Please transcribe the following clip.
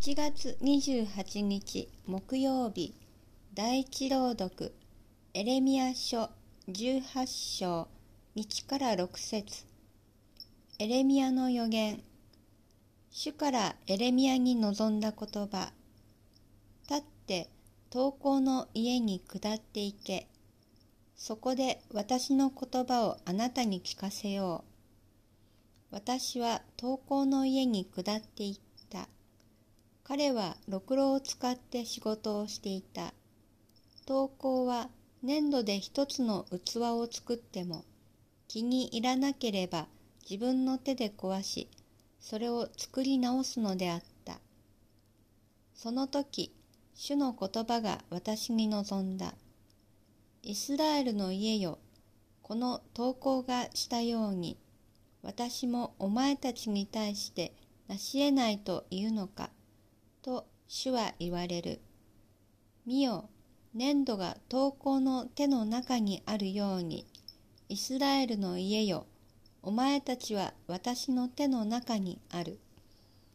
7月28日木曜日第一朗読エレミア書18章1から6節。エレミアの予言。主からエレミアに臨んだ言葉。立って投稿の家に下っていけ。そこで私の言葉をあなたに聞かせよう。私は投稿の家に下っていった。彼はろくろを使って仕事をしていた。投稿は粘土で一つの器を作っても気に入らなければ自分の手で壊しそれを作り直すのであった。その時主の言葉が私に望んだ。イスラエルの家よこの投稿がしたように私もお前たちに対して成し得ないというのか。と主は言われる見よ粘土が投稿の手の中にあるように、イスラエルの家よ、お前たちは私の手の中にある。